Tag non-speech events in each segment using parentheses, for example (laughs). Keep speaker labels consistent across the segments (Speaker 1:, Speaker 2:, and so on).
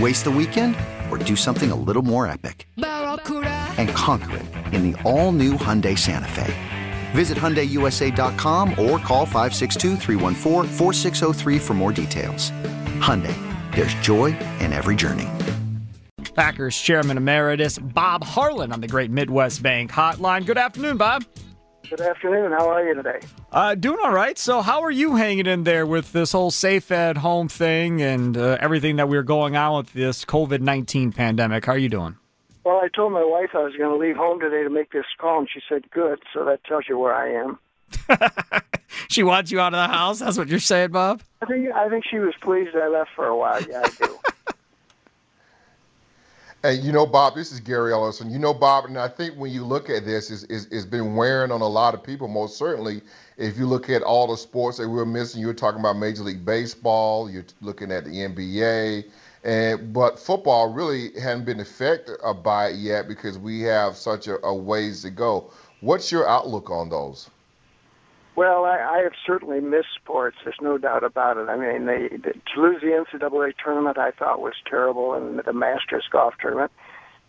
Speaker 1: Waste the weekend or do something a little more epic? And conquer it in the all new Hyundai Santa Fe. Visit HyundaiUSA.com or call 562 for more details. Hyundai, there's joy in every journey.
Speaker 2: Packers Chairman Emeritus Bob Harlan on the Great Midwest Bank Hotline. Good afternoon, Bob.
Speaker 3: Good afternoon. How are you today?
Speaker 2: Uh, doing all right. So, how are you hanging in there with this whole safe at home thing and uh, everything that we're going on with this COVID 19 pandemic? How are you doing?
Speaker 3: Well, I told my wife I was going to leave home today to make this call, and she said, good. So that tells you where I am. (laughs)
Speaker 2: she wants you out of the house? That's what you're saying, Bob?
Speaker 3: I think, I think she was pleased I left for a while. Yeah, I do. (laughs)
Speaker 4: And you know, Bob, this is Gary Ellison. You know, Bob, and I think when you look at this, it's, it's, it's been wearing on a lot of people. Most certainly, if you look at all the sports that we're missing, you're talking about Major League Baseball, you're looking at the NBA, and but football really hadn't been affected uh, by it yet because we have such a, a ways to go. What's your outlook on those?
Speaker 3: Well, I, I have certainly missed sports. There's no doubt about it. I mean, they, the, to lose the NCAA tournament, I thought was terrible, and the Masters golf tournament,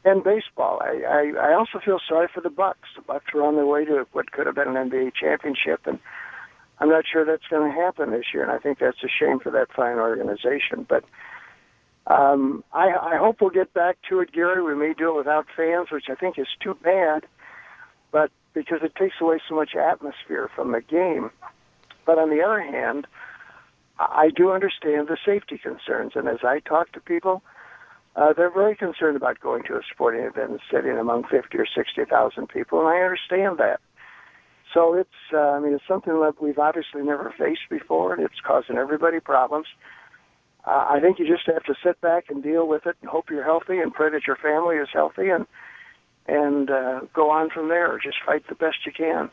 Speaker 3: and baseball. I, I, I also feel sorry for the Bucks. The Bucks were on their way to what could have been an NBA championship, and I'm not sure that's going to happen this year. And I think that's a shame for that fine organization. But um, I, I hope we'll get back to it, Gary. We may do it without fans, which I think is too bad. Because it takes away so much atmosphere from the game. But on the other hand, I do understand the safety concerns, and as I talk to people, uh, they're very concerned about going to a sporting event and sitting among 50 or 60,000 people, and I understand that. So it's, uh, I mean, it's something that we've obviously never faced before, and it's causing everybody problems. Uh, I think you just have to sit back and deal with it and hope you're healthy and pray that your family is healthy and and uh, go on from there. Just fight the best you can.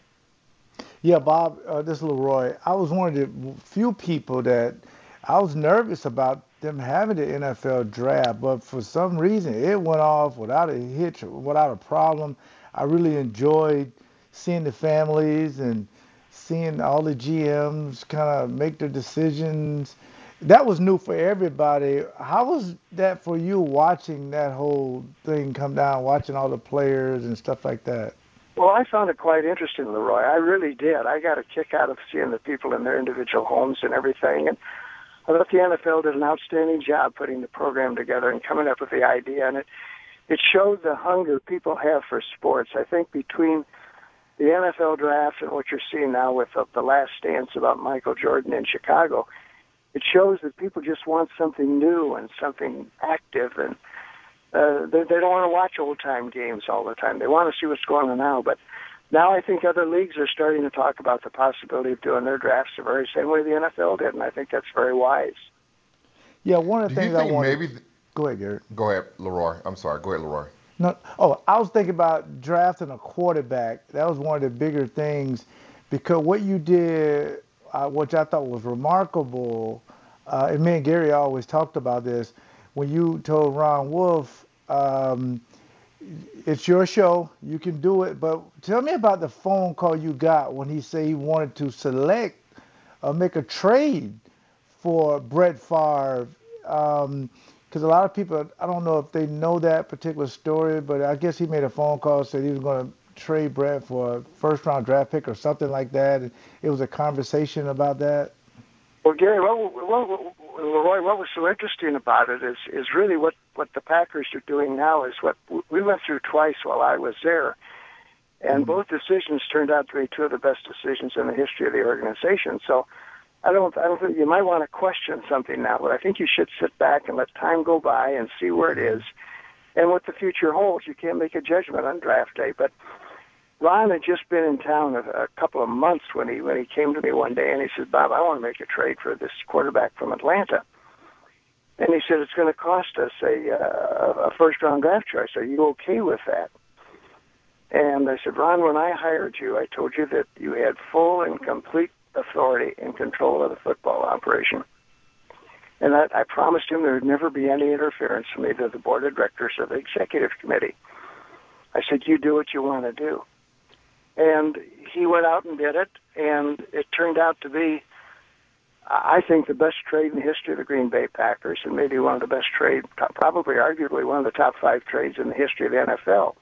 Speaker 5: Yeah, Bob, uh, this is Leroy. I was one of the few people that I was nervous about them having the NFL draft, but for some reason it went off without a hitch, without a problem. I really enjoyed seeing the families and seeing all the GMs kind of make their decisions that was new for everybody. How was that for you watching that whole thing come down, watching all the players and stuff like that?
Speaker 3: Well, I found it quite interesting, Leroy. I really did. I got a kick out of seeing the people in their individual homes and everything. And I thought the NFL did an outstanding job putting the program together and coming up with the idea. And it, it showed the hunger people have for sports. I think between the NFL draft and what you're seeing now with the, the Last Dance about Michael Jordan in Chicago – it shows that people just want something new and something active, and uh, they, they don't want to watch old time games all the time. They want to see what's going on now. But now I think other leagues are starting to talk about the possibility of doing their drafts the very same way the NFL did, and I think that's very wise.
Speaker 5: Yeah, one of the
Speaker 4: Do
Speaker 5: things
Speaker 4: you think
Speaker 5: I want.
Speaker 4: Maybe th-
Speaker 5: go ahead, Garrett.
Speaker 4: Go ahead, Leroy. I'm sorry. Go ahead, Leroy.
Speaker 5: No, oh, I was thinking about drafting a quarterback. That was one of the bigger things because what you did uh, which I thought was remarkable, uh, and me and Gary always talked about this, when you told Ron Wolf, um, it's your show, you can do it, but tell me about the phone call you got when he said he wanted to select or make a trade for Brett Favre. Um, because a lot of people, I don't know if they know that particular story, but I guess he made a phone call said he was going to trade Brett for a first round draft pick or something like that. It was a conversation about that.
Speaker 3: Well, Gary, what, what, what, Leroy, what was so interesting about it is is really what what the Packers are doing now is what we went through twice while I was there, and mm-hmm. both decisions turned out to be two of the best decisions in the history of the organization. So I don't, I don't think you might want to question something now, but I think you should sit back and let time go by and see where it is and what the future holds. You can't make a judgment on draft day, but Ron had just been in town a, a couple of months when he when he came to me one day and he said, "Bob, I want to make a trade for this quarterback from Atlanta." And he said it's going to cost us a uh, a first round draft choice. Are you okay with that? And I said, Ron, when I hired you, I told you that you had full and complete authority and control of the football operation. And that I promised him there would never be any interference from either the board of directors or the executive committee. I said, you do what you want to do. And he went out and did it, and it turned out to be, I think, the best trade in the history of the Green Bay Packers, and maybe one of the best trade, probably arguably one of the top five trades in the history of the NFL.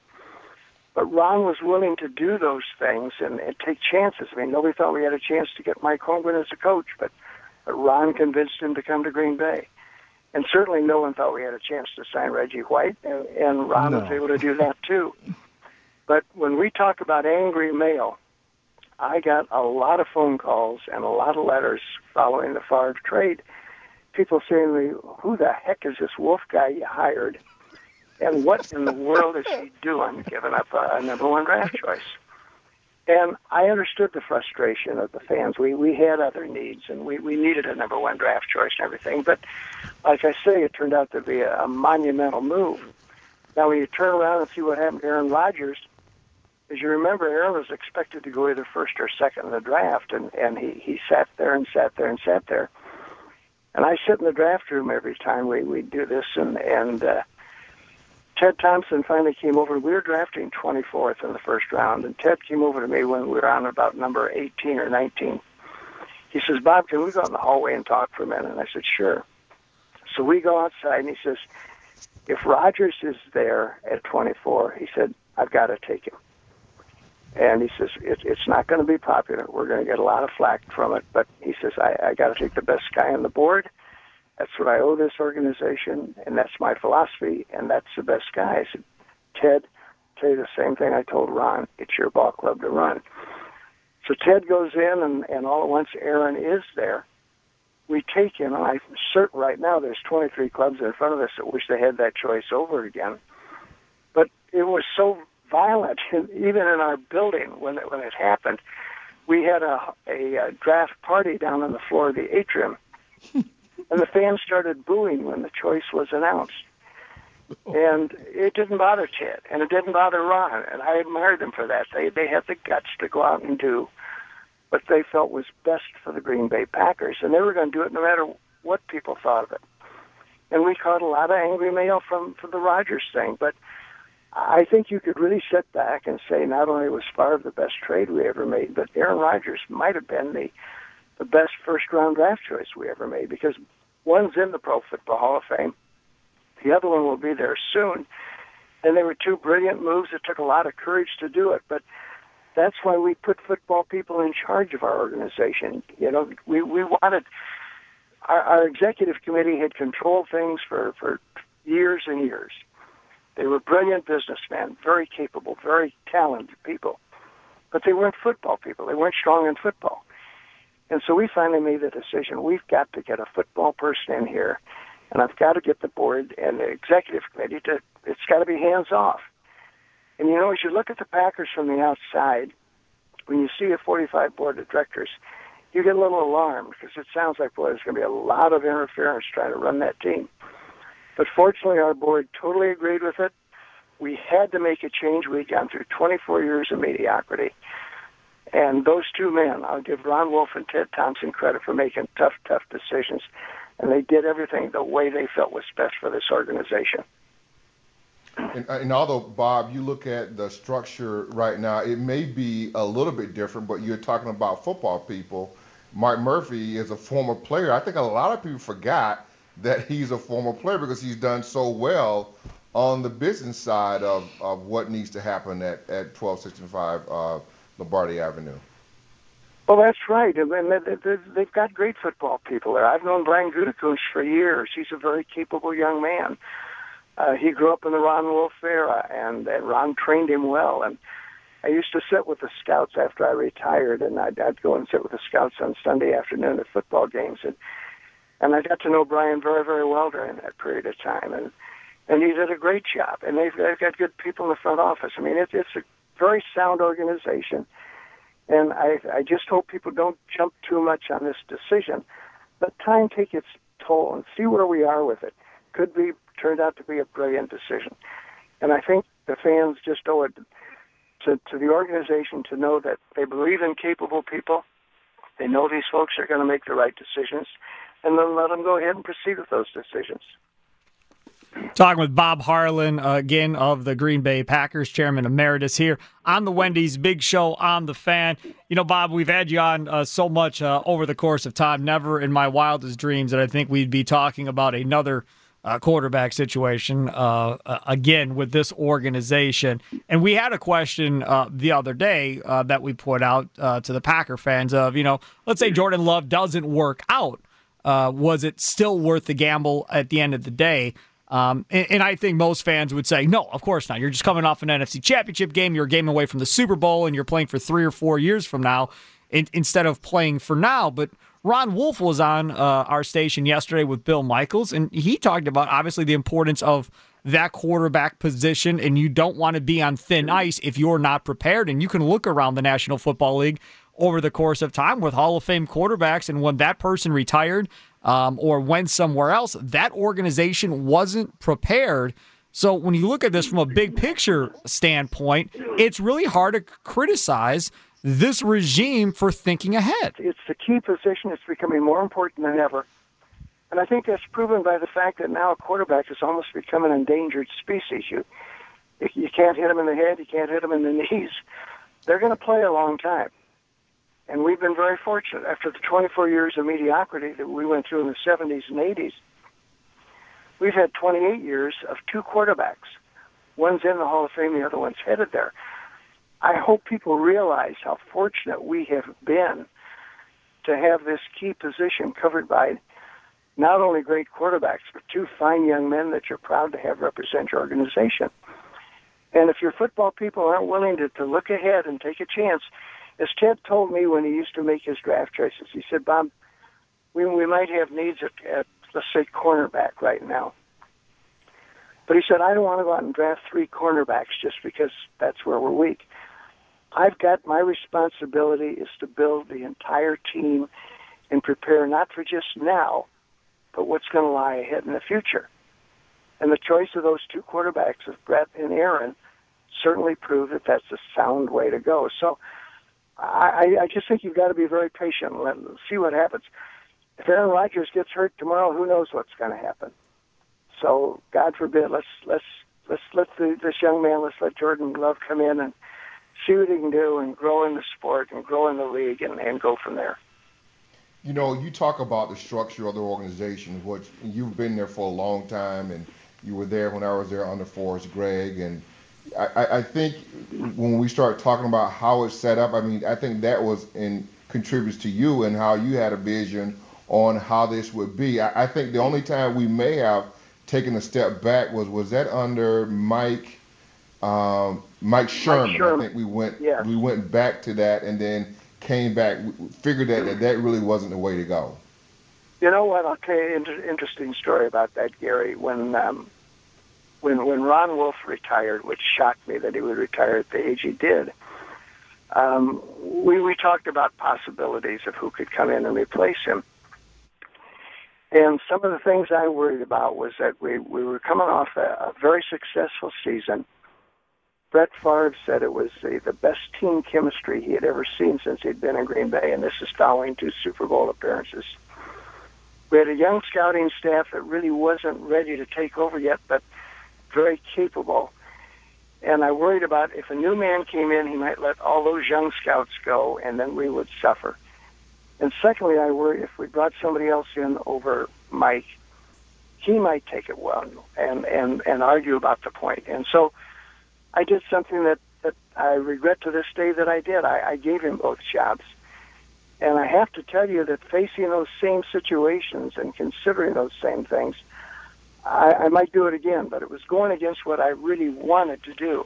Speaker 3: But Ron was willing to do those things and, and take chances. I mean, nobody thought we had a chance to get Mike Holmgren as a coach, but, but Ron convinced him to come to Green Bay. And certainly no one thought we had a chance to sign Reggie White, and, and Ron no. was able to do that too. But when we talk about angry mail, I got a lot of phone calls and a lot of letters following the Favre trade. People saying to me, "Who the heck is this Wolf guy you hired?" And what in the world is he doing giving up a number one draft choice? And I understood the frustration of the fans. We we had other needs, and we we needed a number one draft choice and everything. But like I say, it turned out to be a, a monumental move. Now, when you turn around and see what happened to Aaron Rodgers, as you remember, Aaron was expected to go either first or second in the draft, and and he he sat there and sat there and sat there. And I sit in the draft room every time we we do this, and and uh, Ted Thompson finally came over. We were drafting 24th in the first round, and Ted came over to me when we were on about number 18 or 19. He says, Bob, can we go in the hallway and talk for a minute? And I said, sure. So we go outside, and he says, if Rodgers is there at 24, he said, I've got to take him. And he says, it, it's not going to be popular. We're going to get a lot of flack from it, but he says, I, I got to take the best guy on the board that's what I owe this organization, and that's my philosophy, and that's the best guy. I said, Ted, tell you the same thing I told Ron. It's your ball club to run. So Ted goes in, and, and all at once Aaron is there. We take him, and I'm certain right now there's 23 clubs in front of us that wish they had that choice over again. But it was so violent, even in our building when it, when it happened. We had a, a, a draft party down on the floor of the atrium. (laughs) And the fans started booing when the choice was announced. And it didn't bother Ted, and it didn't bother Ron, and I admired them for that. They they had the guts to go out and do what they felt was best for the Green Bay Packers, and they were going to do it no matter what people thought of it. And we caught a lot of angry mail from from the Rodgers thing, but I think you could really sit back and say not only was Favre the best trade we ever made, but Aaron Rodgers might have been the the best first round draft choice we ever made because One's in the Pro Football Hall of Fame. The other one will be there soon. And they were two brilliant moves. It took a lot of courage to do it, but that's why we put football people in charge of our organization. You know, we we wanted our, our executive committee had controlled things for for years and years. They were brilliant businessmen, very capable, very talented people, but they weren't football people. They weren't strong in football. And so we finally made the decision we've got to get a football person in here, and I've got to get the board and the executive committee to, it's got to be hands off. And you know, as you look at the Packers from the outside, when you see a 45 board of directors, you get a little alarmed because it sounds like, boy, there's going to be a lot of interference trying to run that team. But fortunately, our board totally agreed with it. We had to make a change. We'd gone through 24 years of mediocrity. And those two men, I'll give Ron Wolf and Ted Thompson credit for making tough, tough decisions. And they did everything the way they felt was best for this organization.
Speaker 4: And, uh, and, although Bob, you look at the structure right now, it may be a little bit different, but you're talking about football people. Mike Murphy is a former player. I think a lot of people forgot that he's a former player because he's done so well on the business side of, of what needs to happen at, at 1265 uh, Lombardi Avenue.
Speaker 3: Well, that's right. I And they've got great football people there. I've known Brian Gutekunst for years. He's a very capable young man. Uh, he grew up in the Ron Wolf era, and, and Ron trained him well. And I used to sit with the scouts after I retired, and I'd, I'd go and sit with the scouts on Sunday afternoon at football games, and and I got to know Brian very, very well during that period of time, and and he did a great job. And they've, they've got good people in the front office. I mean, it's it's a very sound organization, and I I just hope people don't jump too much on this decision. Let time take its toll and see where we are with it. Could be turned out to be a brilliant decision, and I think the fans just owe it to, to the organization to know that they believe in capable people. They know these folks are going to make the right decisions, and then let them go ahead and proceed with those decisions.
Speaker 2: Talking with Bob Harlan uh, again of the Green Bay Packers, Chairman Emeritus here on the Wendy's Big Show on the Fan. You know, Bob, we've had you on uh, so much uh, over the course of time. Never in my wildest dreams that I think we'd be talking about another uh, quarterback situation uh, again with this organization. And we had a question the other day that we put out to the Packer fans of, you know, let's say Jordan Love doesn't work out. Was it still worth the gamble at the end of the day? Um, and, and, I think most fans would say, no, of course not. You're just coming off an NFC championship game. You're a game away from the Super Bowl, and you're playing for three or four years from now in, instead of playing for now. But Ron Wolf was on uh, our station yesterday with Bill Michaels, and he talked about obviously the importance of that quarterback position, and you don't want to be on thin ice if you're not prepared. And you can look around the National Football League over the course of time with Hall of Fame quarterbacks, and when that person retired um, or went somewhere else, that organization wasn't prepared. So when you look at this from a big picture standpoint, it's really hard to criticize this regime for thinking ahead.
Speaker 3: It's the key position. It's becoming more important than ever. And I think that's proven by the fact that now a quarterback has almost become an endangered species. You, you can't hit them in the head, you can't hit them in the (laughs) knees. They're going to play a long time. And we've been very fortunate. After the 24 years of mediocrity that we went through in the 70s and 80s, we've had 28 years of two quarterbacks. One's in the Hall of Fame, the other one's headed there. I hope people realize how fortunate we have been to have this key position covered by not only great quarterbacks, but two fine young men that you're proud to have represent your organization. And if your football people aren't willing to, to look ahead and take a chance, as Ted told me when he used to make his draft choices, he said, Bob, we, we might have needs at, at, let's say, cornerback right now. But he said, I don't want to go out and draft three cornerbacks just because that's where we're weak. I've got my responsibility is to build the entire team and prepare not for just now, but what's going to lie ahead in the future. And the choice of those two quarterbacks of Brett and Aaron certainly proved that that's a sound way to go. So I, I just think you've got to be very patient and let, see what happens. If Aaron Rodgers gets hurt tomorrow, who knows what's going to happen? So God forbid, let's let's let's let the, this young man, let's let Jordan Love come in and see what he can do and grow in the sport and grow in the league and, and go from there.
Speaker 4: You know, you talk about the structure of the organization, which you've been there for a long time, and you were there when I was there under Forrest Gregg. And I, I think when we start talking about how it's set up, I mean, I think that was and contributes to you and how you had a vision on how this would be. I, I think the only time we may have taken a step back was was that under Mike um, Mike Sherman. Mike Sherman. I think we went yes. we went back to that and then came back. Figured that, that that really wasn't the way to go.
Speaker 3: You know what? I'll tell you an inter- interesting story about that, Gary. When um, when when Ron Wolf retired, which shocked me that he would retire at the age he did. Um, we we talked about possibilities of who could come in and replace him. And some of the things I worried about was that we, we were coming off a, a very successful season Brett Favre said it was the, the best team chemistry he had ever seen since he'd been in Green Bay, and this is following two Super Bowl appearances. We had a young scouting staff that really wasn't ready to take over yet, but very capable. And I worried about if a new man came in, he might let all those young scouts go, and then we would suffer. And secondly, I worry if we brought somebody else in over Mike, he might take it well and and and argue about the point. And so, I did something that that I regret to this day that I did. I, I gave him both jobs. And I have to tell you that facing those same situations and considering those same things, I, I might do it again, but it was going against what I really wanted to do.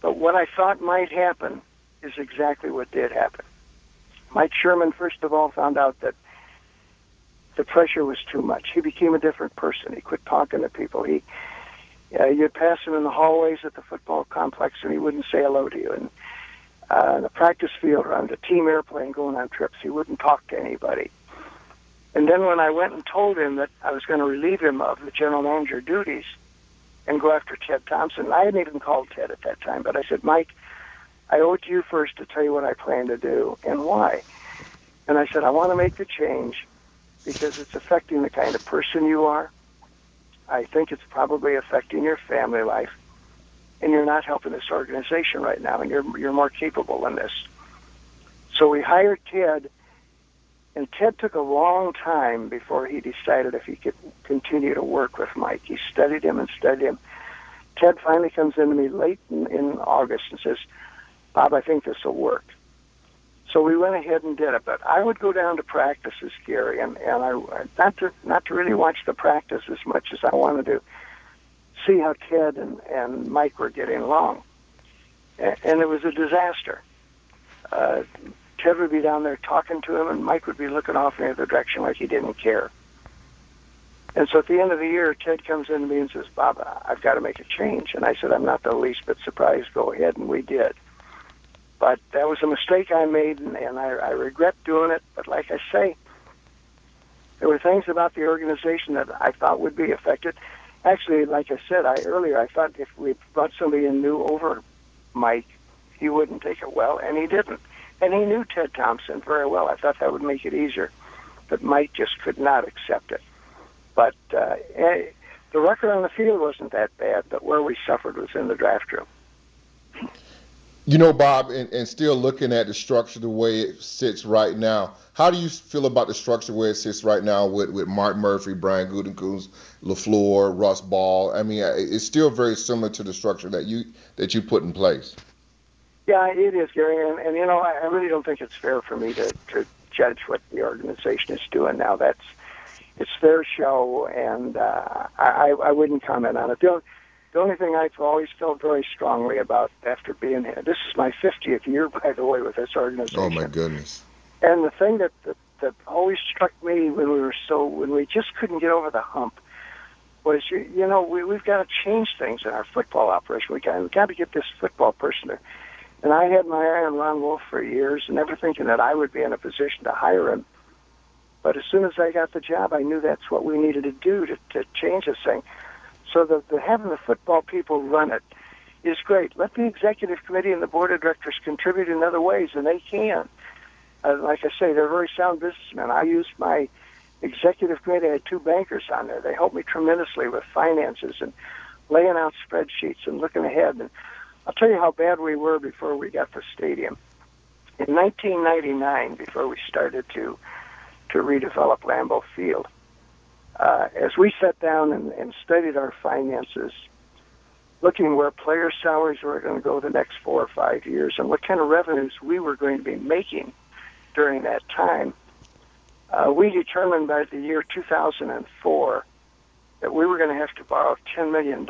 Speaker 3: But what I thought might happen is exactly what did happen. Mike Sherman, first of all, found out that the pressure was too much. He became a different person. He quit talking to people. He, uh, you'd pass him in the hallways at the football complex, and he wouldn't say hello to you. And uh, the practice field or on the team airplane going on trips. He wouldn't talk to anybody. And then when I went and told him that I was going to relieve him of the general manager duties and go after Ted Thompson, I hadn't even called Ted at that time, but I said, Mike, I owe it to you first to tell you what I plan to do and why. And I said, I want to make the change because it's affecting the kind of person you are. I think it's probably affecting your family life and you're not helping this organization right now, and you're you're more capable than this. So we hired Ted, and Ted took a long time before he decided if he could continue to work with Mike. He studied him and studied him. Ted finally comes in to me late in, in August and says, "Bob, I think this will work." So we went ahead and did it. But I would go down to practices, Gary, and and I not to not to really watch the practice as much as I wanted to see how Ted and, and Mike were getting along. And, and it was a disaster. Uh, Ted would be down there talking to him, and Mike would be looking off in the other direction like he didn't care. And so at the end of the year, Ted comes in to me and says, Bob, I've got to make a change. And I said, I'm not the least bit surprised. Go ahead. And we did. But that was a mistake I made, and, and I, I regret doing it. But like I say, there were things about the organization that I thought would be affected actually, like I said I earlier, I thought if we brought somebody in new over Mike, he wouldn't take it well, and he didn't. And he knew Ted Thompson very well. I thought that would make it easier, but Mike just could not accept it. But uh, eh, the record on the field wasn't that bad, but where we suffered was in the draft room.
Speaker 4: You know, Bob, and, and still looking at the structure the way it sits right now, how do you feel about the structure where it sits right now with, with Mark Murphy, Brian Gutekunst, LaFleur, Russ Ball? I mean, it's still very similar to the structure that you that you put in place.
Speaker 3: Yeah, it is, Gary, and, and you know, I, I really don't think it's fair for me to, to judge what the organization is doing now. That's it's their show, and uh, I, I wouldn't comment on it. The only, the only thing I've always felt very strongly about after being here, this is my 50th year, by the way, with this organization.
Speaker 4: Oh, my goodness.
Speaker 3: And the thing that, that, that always struck me when we were so, when we just couldn't get over the hump was, you, you know, we, we've got to change things in our football operation. We got, we got to get this football person there. And I had my eye on Ron Wolf for years, never thinking that I would be in a position to hire him. But as soon as I got the job, I knew that's what we needed to do to, to change this thing. So the, the having the football people run it is great. Let the executive committee and the board of directors contribute in other ways, and they can. Uh, like I say, they're very sound businessmen. I used my executive committee. I had two bankers on there. They helped me tremendously with finances and laying out spreadsheets and looking ahead. And I'll tell you how bad we were before we got the stadium. In 1999, before we started to to redevelop Lambeau Field, uh, as we sat down and, and studied our finances, looking where player salaries were going to go the next four or five years and what kind of revenues we were going to be making during that time, uh, we determined by the year 2004 that we were going to have to borrow $10 million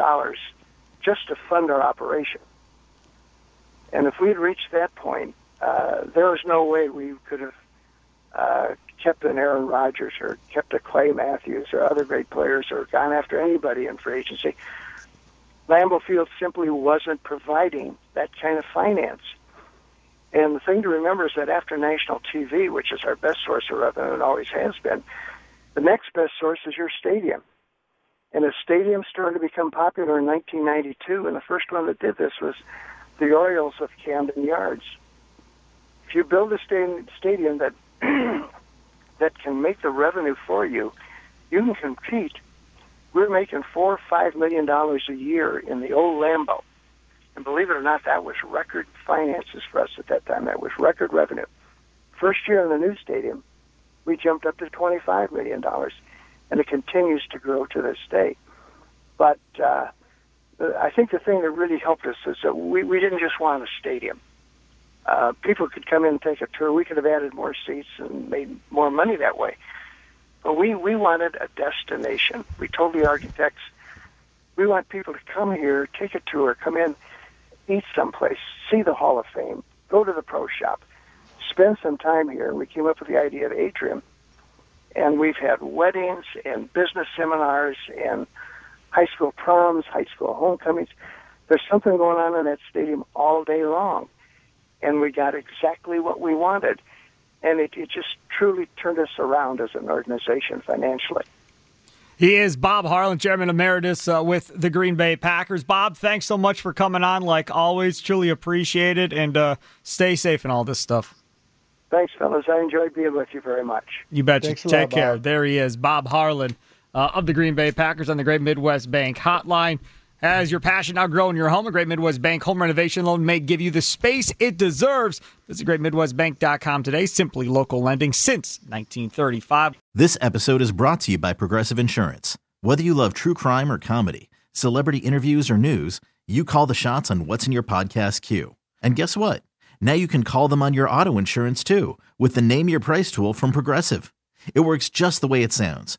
Speaker 3: just to fund our operation. And if we'd reached that point, uh, there was no way we could have uh, kept an Aaron Rodgers or kept a Clay Matthews or other great players or gone after anybody in free agency. Lambeau Field simply wasn't providing that kind of finance. And the thing to remember is that after national TV, which is our best source of revenue and always has been, the next best source is your stadium. And a stadium started to become popular in 1992, and the first one that did this was the Orioles of Camden Yards. If you build a stadium that (clears throat) that can make the revenue for you, you can compete. We're making four or five million dollars a year in the old Lambeau. And believe it or not, that was record finances for us at that time. That was record revenue. First year in the new stadium, we jumped up to $25 million, and it continues to grow to this day. But uh, I think the thing that really helped us is that we, we didn't just want a stadium. Uh, people could come in and take a tour. We could have added more seats and made more money that way. But we, we wanted a destination. We told the architects, we want people to come here, take a tour, come in, eat someplace, see the Hall of Fame, go to the pro shop, spend some time here. We came up with the idea of Atrium. And we've had weddings and business seminars and high school proms, high school homecomings. There's something going on in that stadium all day long. And we got exactly what we wanted. And it, it just truly turned us around as an organization financially.
Speaker 2: He is Bob Harlan, Chairman Emeritus uh, with the Green Bay Packers. Bob, thanks so much for coming on. Like always, truly appreciate it. And uh, stay safe and all this stuff.
Speaker 3: Thanks, fellas. I enjoyed being with you very much.
Speaker 2: You betcha. Thanks Take lot, care. Bob. There he is, Bob Harlan uh, of the Green Bay Packers on the Great Midwest Bank Hotline. As your passion now grow in your home, a Great Midwest Bank home renovation loan may give you the space it deserves. Visit greatmidwestbank.com today. Simply local lending since 1935.
Speaker 6: This episode is brought to you by Progressive Insurance. Whether you love true crime or comedy, celebrity interviews or news, you call the shots on what's in your podcast queue. And guess what? Now you can call them on your auto insurance too with the Name Your Price tool from Progressive. It works just the way it sounds